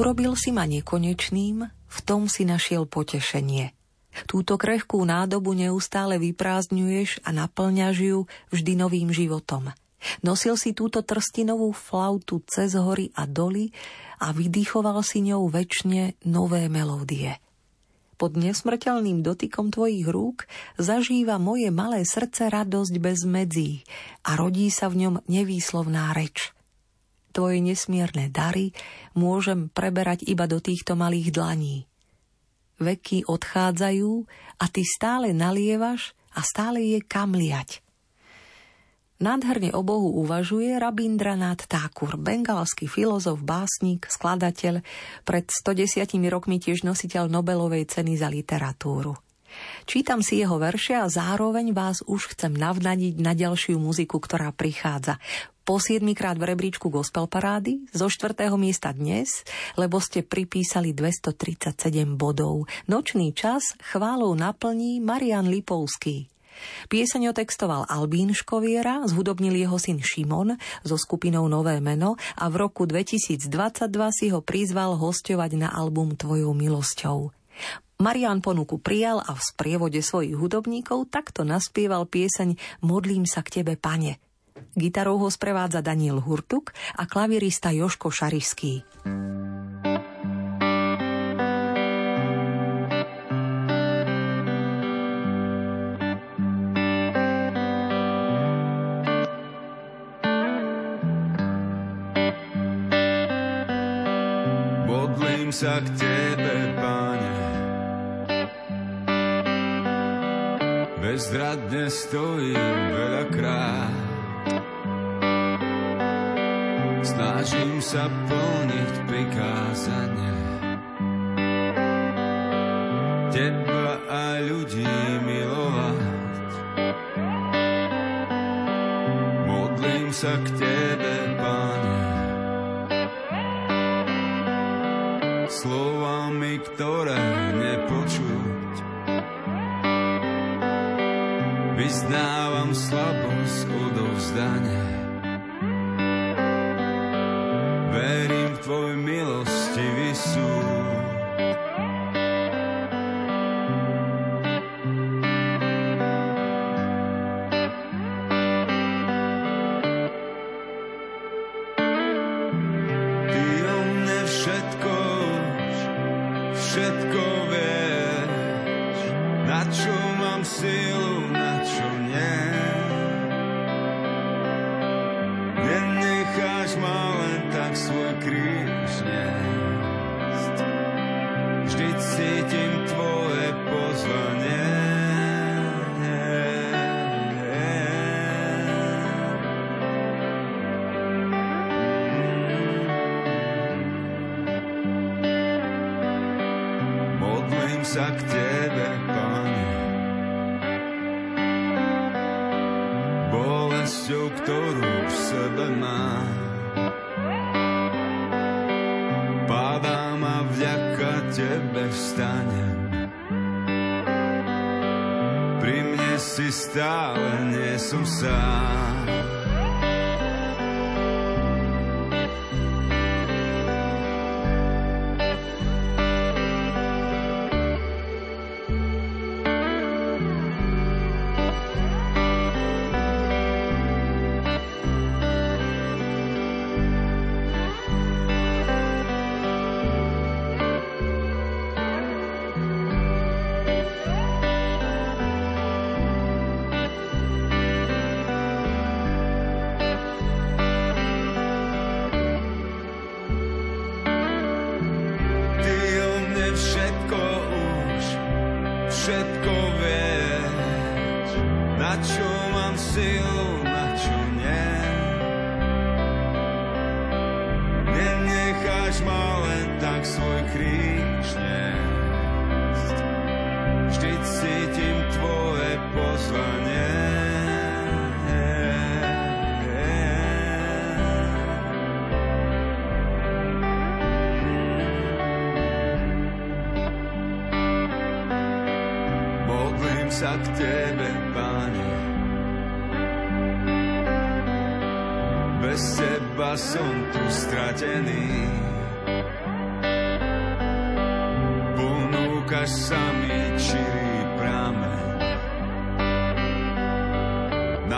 Urobil si ma nekonečným, v tom si našiel potešenie. Túto krehkú nádobu neustále vyprázdňuješ a naplňaš ju vždy novým životom. Nosil si túto trstinovú flautu cez hory a doly a vydýchoval si ňou väčšine nové melódie. Pod nesmrteľným dotykom tvojich rúk zažíva moje malé srdce radosť bez medzí a rodí sa v ňom nevýslovná reč. Tvoje nesmierne dary môžem preberať iba do týchto malých dlaní. Veky odchádzajú a ty stále nalievaš a stále je kam liať. Nádherne o Bohu uvažuje Rabindranath Thakur, bengalský filozof, básnik, skladateľ, pred 110 rokmi tiež nositeľ Nobelovej ceny za literatúru. Čítam si jeho verše a zároveň vás už chcem navnadiť na ďalšiu muziku, ktorá prichádza. Po 7 krát v rebríčku Gospel Parády, zo 4. miesta dnes, lebo ste pripísali 237 bodov. Nočný čas chválou naplní Marian Lipovský. Pieseň otextoval Albín Škoviera, zhudobnil jeho syn Šimon so skupinou Nové meno a v roku 2022 si ho prizval hostovať na album Tvojou milosťou. Marian ponuku prijal a v sprievode svojich hudobníkov takto naspieval pieseň Modlím sa k tebe, pane. Gitarou ho sprevádza Daniel Hurtuk a klavirista Joško Šarišský. modlím sa k Tebe, Pane. Bezradne stojím veľakrát. Snažím sa plniť prikázanie. Teba a ľudí milovať. Modlím sa k Tebe, Pane. slovami, ktoré Vyznávam slabosť odovzdania.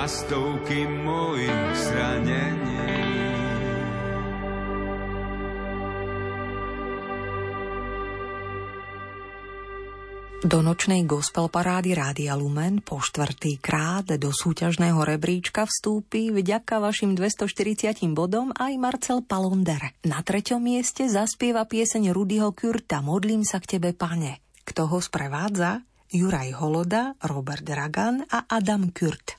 Stovky mojich zranení. Do nočnej gospel parády Rádia Lumen po štvrtý krát do súťažného rebríčka vstúpi vďaka vašim 240 bodom aj Marcel Palonder. Na treťom mieste zaspieva pieseň Rudyho Kürta Modlím sa k tebe, pane. Kto ho sprevádza? Juraj Holoda, Robert Dragan a Adam Kürt.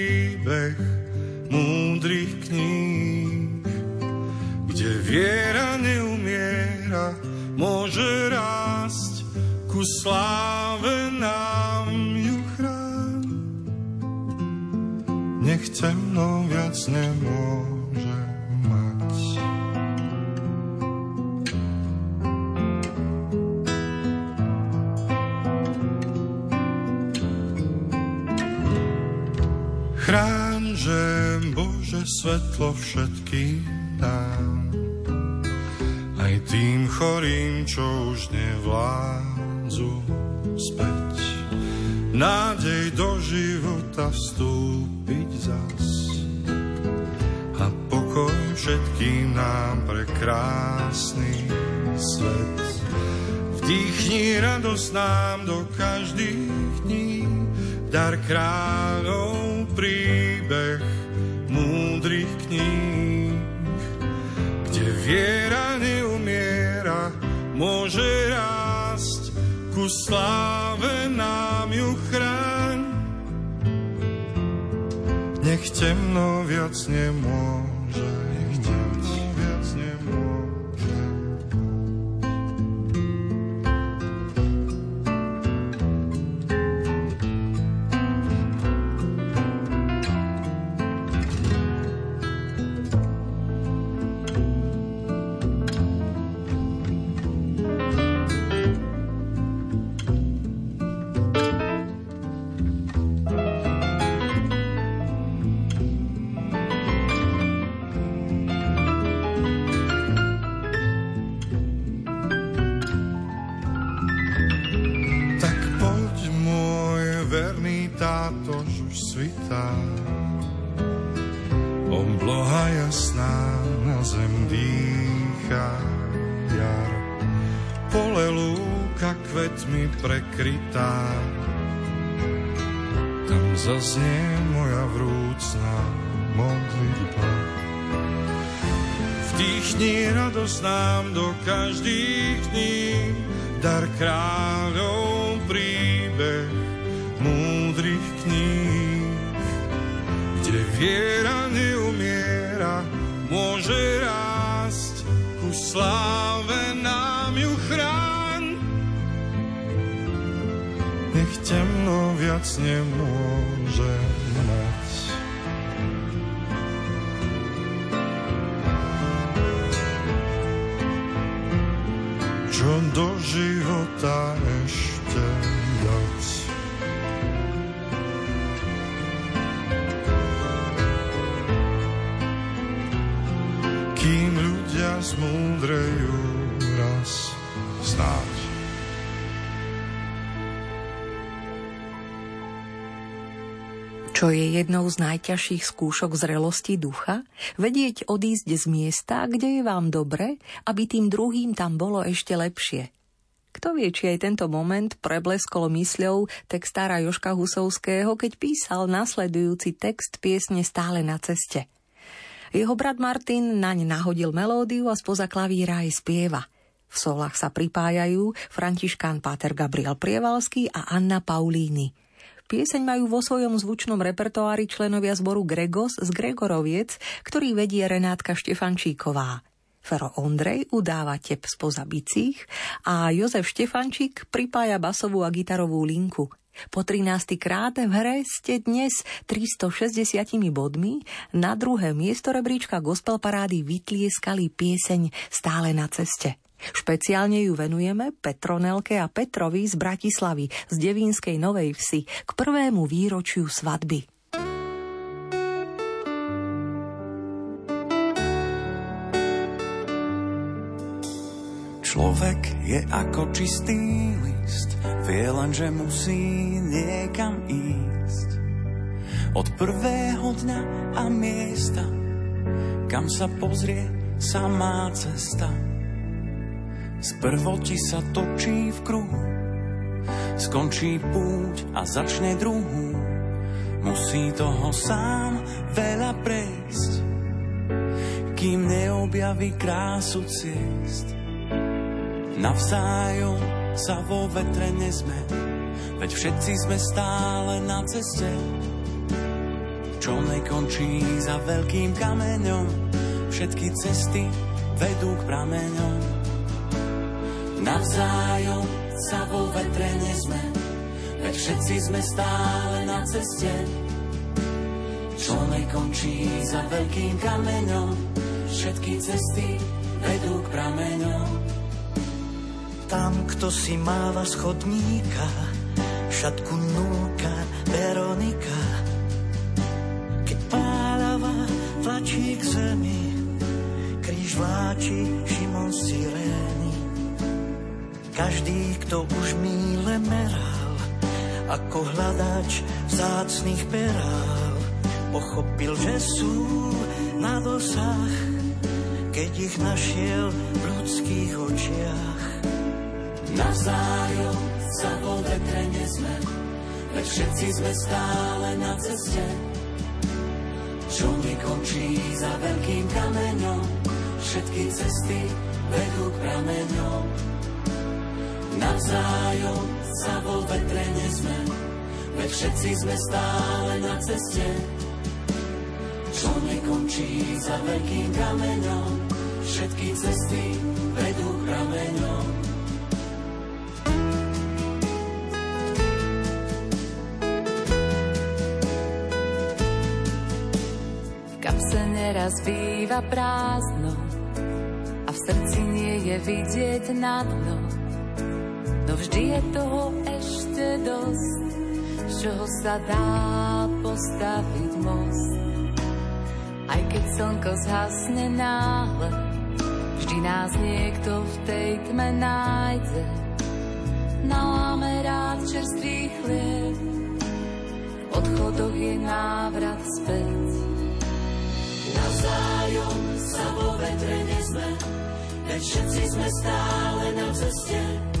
príbeh múdrych kníh, kde viera neumiera, môže rásť ku sláve nám ju chrán. Nech temno viac nemôže mať. Chráň, že Bože svetlo všetkým dám, aj tým chorým, čo už nevládzu späť. Nádej do života vstúpiť zas a pokoj všetkým nám pre krásny svet. Vdýchni radosť nám do každých dní, dar kráľov viera neumiera, môže rásť, ku sláve nám ju chráň. Nech temno viac nemôže, kvetmi prekrytá. Tam zaznie moja vrúcna modlitba. Vdýchni radosť nám do každých dní, dar kráľov príbeh múdrych kníh, kde viera neumiera, môže rásť, ku sláve nám temno viac nemôže mať. čo do života ešte dať. Kým ľudia zmúdrejú raz znáť. Čo je jednou z najťažších skúšok zrelosti ducha? Vedieť odísť z miesta, kde je vám dobre, aby tým druhým tam bolo ešte lepšie. Kto vie, či aj tento moment prebleskol mysľou textára Joška Husovského, keď písal nasledujúci text piesne Stále na ceste. Jeho brat Martin naň nahodil melódiu a spoza klavíra aj spieva. V solách sa pripájajú Františkán Páter Gabriel Prievalský a Anna Paulíny – Pieseň majú vo svojom zvučnom repertoári členovia zboru Gregos z Gregoroviec, ktorý vedie Renátka Štefančíková. Fero Ondrej udáva tep spoza bicích a Jozef Štefančík pripája basovú a gitarovú linku. Po 13. krát v hre ste dnes 360 bodmi na druhé miesto rebríčka gospel parády vytlieskali pieseň Stále na ceste. Špeciálne ju venujeme Petronelke a Petrovi z Bratislavy, z Devínskej Novej Vsi, k prvému výročiu svadby. Človek je ako čistý list, vie len, že musí niekam ísť. Od prvého dňa a miesta, kam sa pozrie samá cesta. Sprvo ti sa točí v kruhu, skončí púť a začne druhú. Musí toho sám veľa prejsť, kým neobjaví krásu ciest Navzájom sa vo vetre nezme, veď všetci sme stále na ceste. Čo nekončí za veľkým kameňom, všetky cesty vedú k prameňom. Navzájom sa vo vetre nezme, veď všetci sme stále na ceste. Čo nekončí za veľkým kameňom, všetky cesty vedú k prameňom. Tam, kto si máva schodníka, šatku núka Veronika. Keď pálava tlačí k zemi, kríž vláči Šimon Sirény. Každý, kto už míle meral, ako hľadač zácných perál, pochopil, že sú na dosah, keď ich našiel v ľudských očiach. Navzájom sa vo vetre nesme, veď všetci sme stále na ceste. Čo nekončí za veľkým kameňom, všetky cesty vedú k prameňom. Navzájom sa vo vetre nesme, veď všetci sme stále na ceste. Čo nekončí za veľkým kameňom, všetky cesty vedú k prameňom. Teraz býva prázdno a v srdci nie je vidieť na dno. Vždy je toho ešte dosť, z čoho sa dá postaviť most. Aj keď slnko zhasne náhle, vždy nás niekto v tej tme nájde. Naláme rád čerstvý chlieb, v je návrat späť navzájom sa vo vetre nezme, veď všetci sme stále na ceste.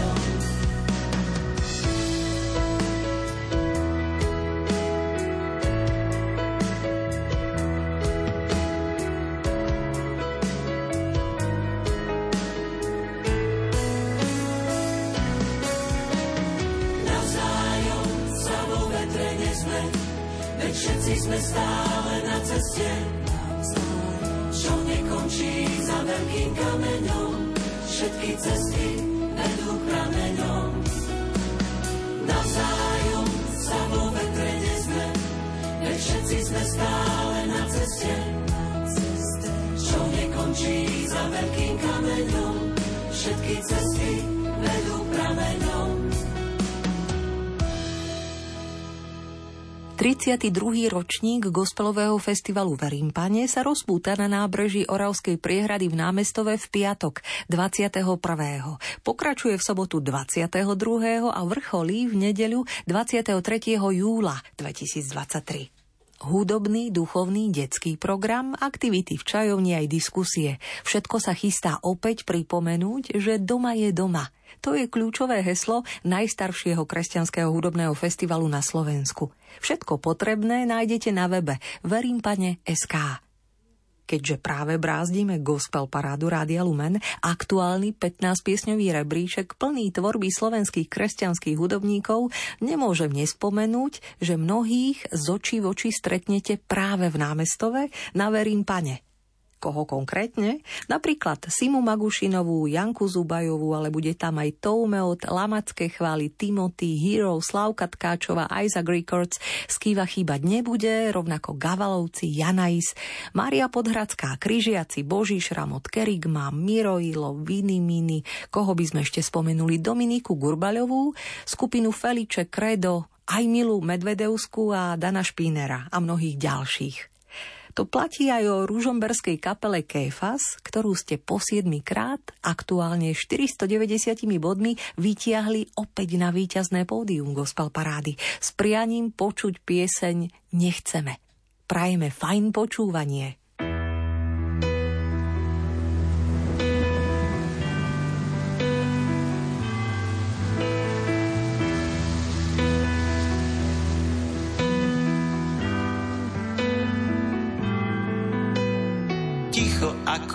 32. ročník gospelového festivalu v Rimpane sa rozpúta na nábreží Oravskej priehrady v námestove v piatok 21. Pokračuje v sobotu 22. a vrcholí v nedeľu 23. júla 2023. Hudobný, duchovný, detský program, aktivity v čajovni aj diskusie. Všetko sa chystá opäť pripomenúť, že doma je doma. To je kľúčové heslo najstaršieho kresťanského hudobného festivalu na Slovensku. Všetko potrebné nájdete na webe verimpane.sk keďže práve brázdime gospel parádu Rádia Lumen, aktuálny 15-piesňový rebríček plný tvorby slovenských kresťanských hudobníkov, nemôžem nespomenúť, že mnohých z očí v oči stretnete práve v námestove na Verím pane. Koho konkrétne? Napríklad Simu Magušinovú, Janku Zubajovú, ale bude tam aj Toumeot, Lamacké chvály, Timothy, Hero, Slavka Tkáčova, Isaac Records, Skýva chýbať nebude, rovnako Gavalovci, Janais, Maria Podhradská, Kryžiaci, Boží Šramot, Kerigma, Miroilo, Viny Mini, koho by sme ešte spomenuli, Dominiku Gurbaľovú, skupinu Feliče, Credo, aj Milu Medvedevsku a Dana Špínera a mnohých ďalších. To platí aj o ružomberskej kapele Kéfas, ktorú ste po 7 krát, aktuálne 490 bodmi, vytiahli opäť na víťazné pódium gospel parády s prianím počuť pieseň Nechceme. Prajeme fajn počúvanie.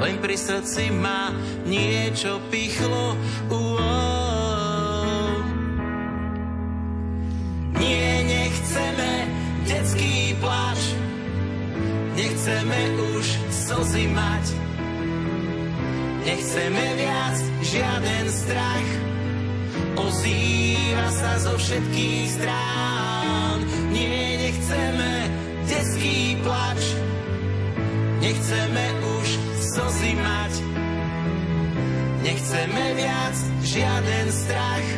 len pri srdci ma niečo pichlo. Nie, nechceme detský pláč, nechceme už slzy mať. Nechceme viac žiaden strach, ozýva sa zo všetkých strán. Nie, nechceme detský plač, nechceme už slzy mať. Nechceme viac žiaden strach,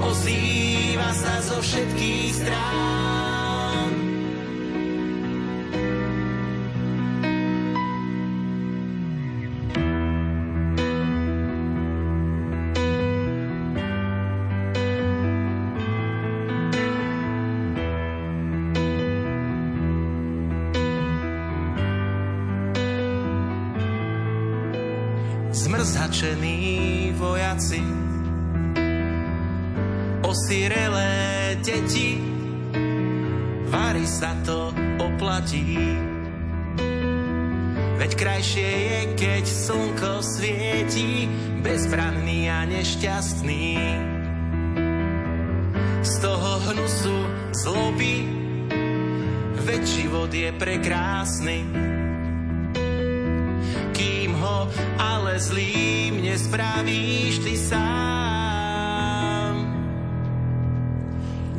ozýva sa zo všetkých strán. Zmrzačení vojaci, osirelé deti, vary sa to oplatí. Veď krajšie je, keď slnko svieti, bezbranný a nešťastný. Z toho hnusu zloby, veď život je prekrásny ale zlým nespravíš ty sám.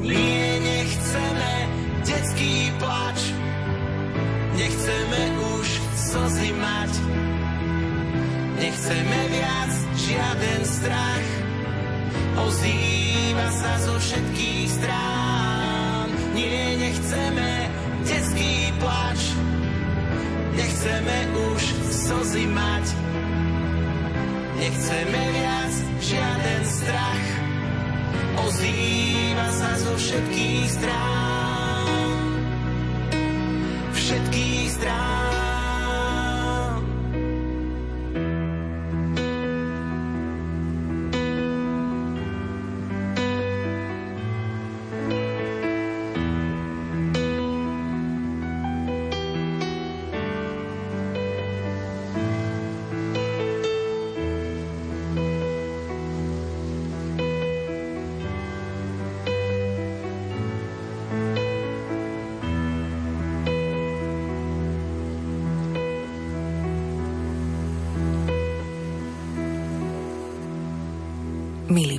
Nie, nechceme detský plač, nechceme už slzy mať, nechceme viac žiaden strach, ozýva sa zo všetkých strán. Nie, nechceme detský plač, nechceme už slzy mať, Nechceme viac žiaden strach, ozýva sa zo všetkých strán. Všetkých strán.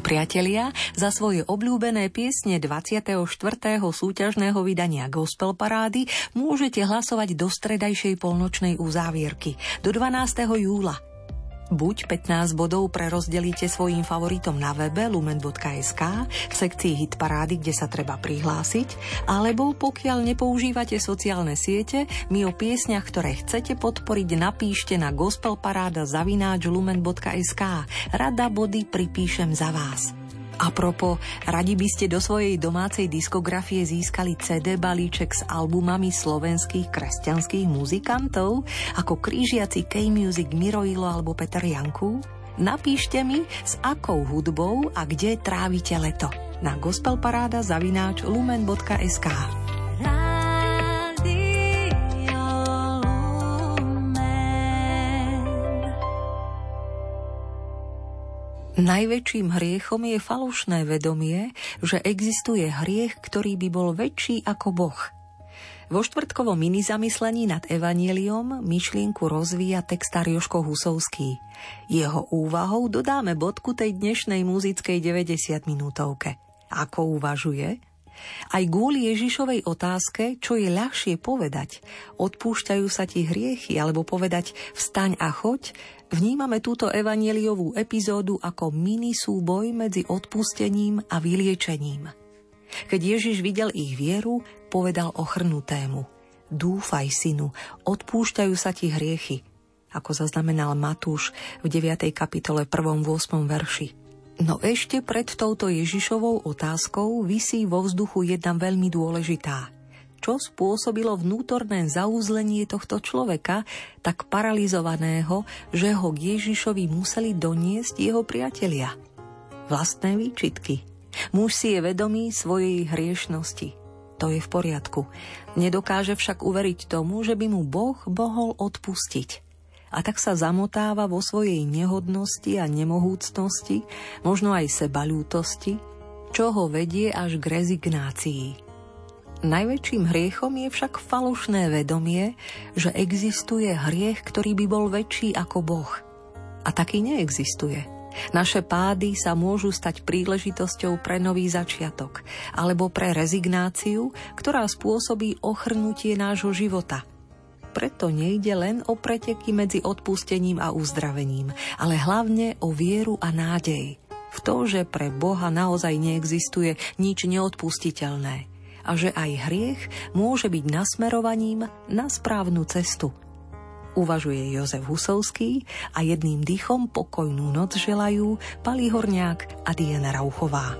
Priatelia, za svoje obľúbené piesne 24. súťažného vydania Gospel Parády môžete hlasovať do stredajšej polnočnej uzávierky, do 12. júla. Buď 15 bodov prerozdelíte svojim favoritom na webe lumen.sk v sekcii Hit Parády, kde sa treba prihlásiť, alebo pokiaľ nepoužívate sociálne siete, mi o piesniach, ktoré chcete podporiť, napíšte na gospelparáda zavináč lumen.sk. Rada body pripíšem za vás. A propo, radi by ste do svojej domácej diskografie získali CD balíček s albumami slovenských kresťanských muzikantov, ako krížiaci K-Music Miroilo alebo Peter Janku? Napíšte mi, s akou hudbou a kde trávite leto. Na gospelparáda zavináč lumen.sk. Najväčším hriechom je falošné vedomie, že existuje hriech, ktorý by bol väčší ako Boh. Vo štvrtkovom mini zamyslení nad Evanieliom myšlienku rozvíja textár Joško Husovský. Jeho úvahou dodáme bodku tej dnešnej muzickej 90 minútovke. Ako uvažuje? Aj kvôli Ježišovej otázke, čo je ľahšie povedať, odpúšťajú sa ti hriechy, alebo povedať vstaň a choď, Vnímame túto evanieliovú epizódu ako mini súboj medzi odpustením a vyliečením. Keď Ježiš videl ich vieru, povedal ochrnutému Dúfaj, synu, odpúšťajú sa ti hriechy, ako zaznamenal Matúš v 9. kapitole 1. 8. verši. No ešte pred touto Ježišovou otázkou vysí vo vzduchu jedna veľmi dôležitá – čo spôsobilo vnútorné zaúzlenie tohto človeka, tak paralizovaného, že ho k Ježišovi museli doniesť jeho priatelia. Vlastné výčitky. Muž si je vedomý svojej hriešnosti. To je v poriadku. Nedokáže však uveriť tomu, že by mu Boh mohol odpustiť a tak sa zamotáva vo svojej nehodnosti a nemohúcnosti, možno aj sebalútosti, čo ho vedie až k rezignácii. Najväčším hriechom je však falošné vedomie, že existuje hriech, ktorý by bol väčší ako Boh. A taký neexistuje. Naše pády sa môžu stať príležitosťou pre nový začiatok alebo pre rezignáciu, ktorá spôsobí ochrnutie nášho života. Preto nejde len o preteky medzi odpustením a uzdravením, ale hlavne o vieru a nádej. V to, že pre Boha naozaj neexistuje nič neodpustiteľné a že aj hriech môže byť nasmerovaním na správnu cestu. Uvažuje Jozef Husovský a jedným dýchom pokojnú noc želajú Pali Horniák a Diana Rauchová.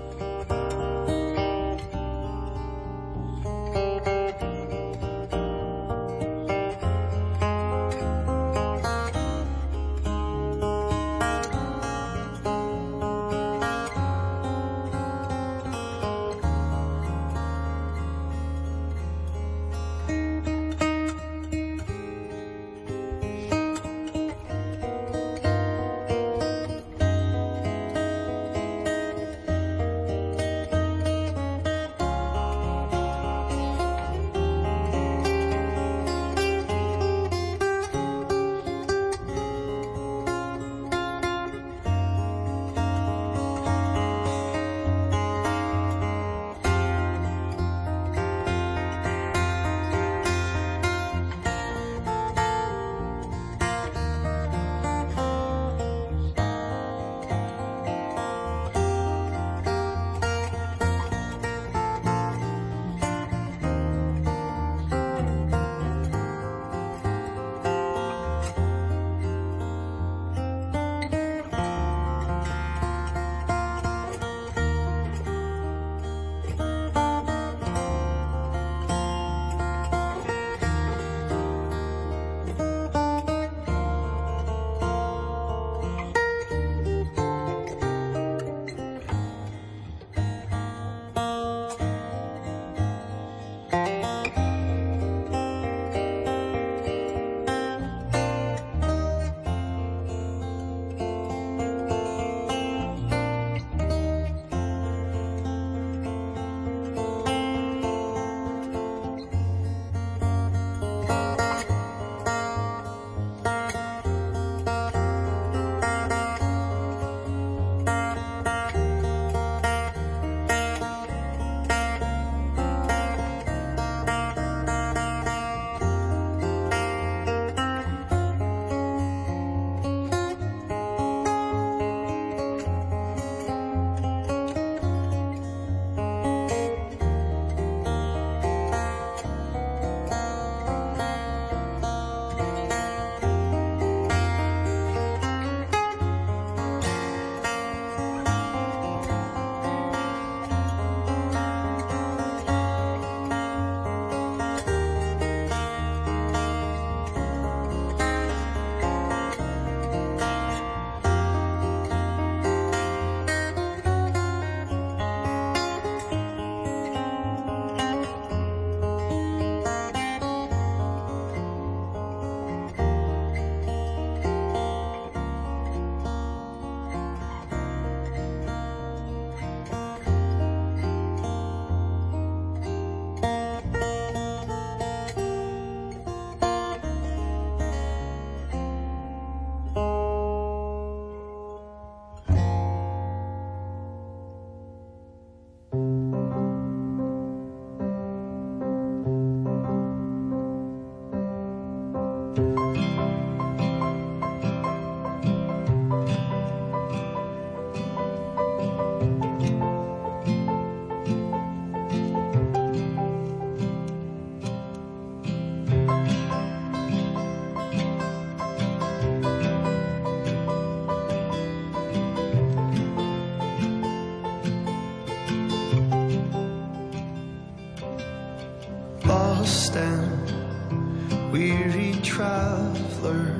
Traveler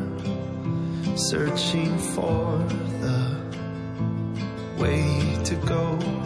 searching for the way to go.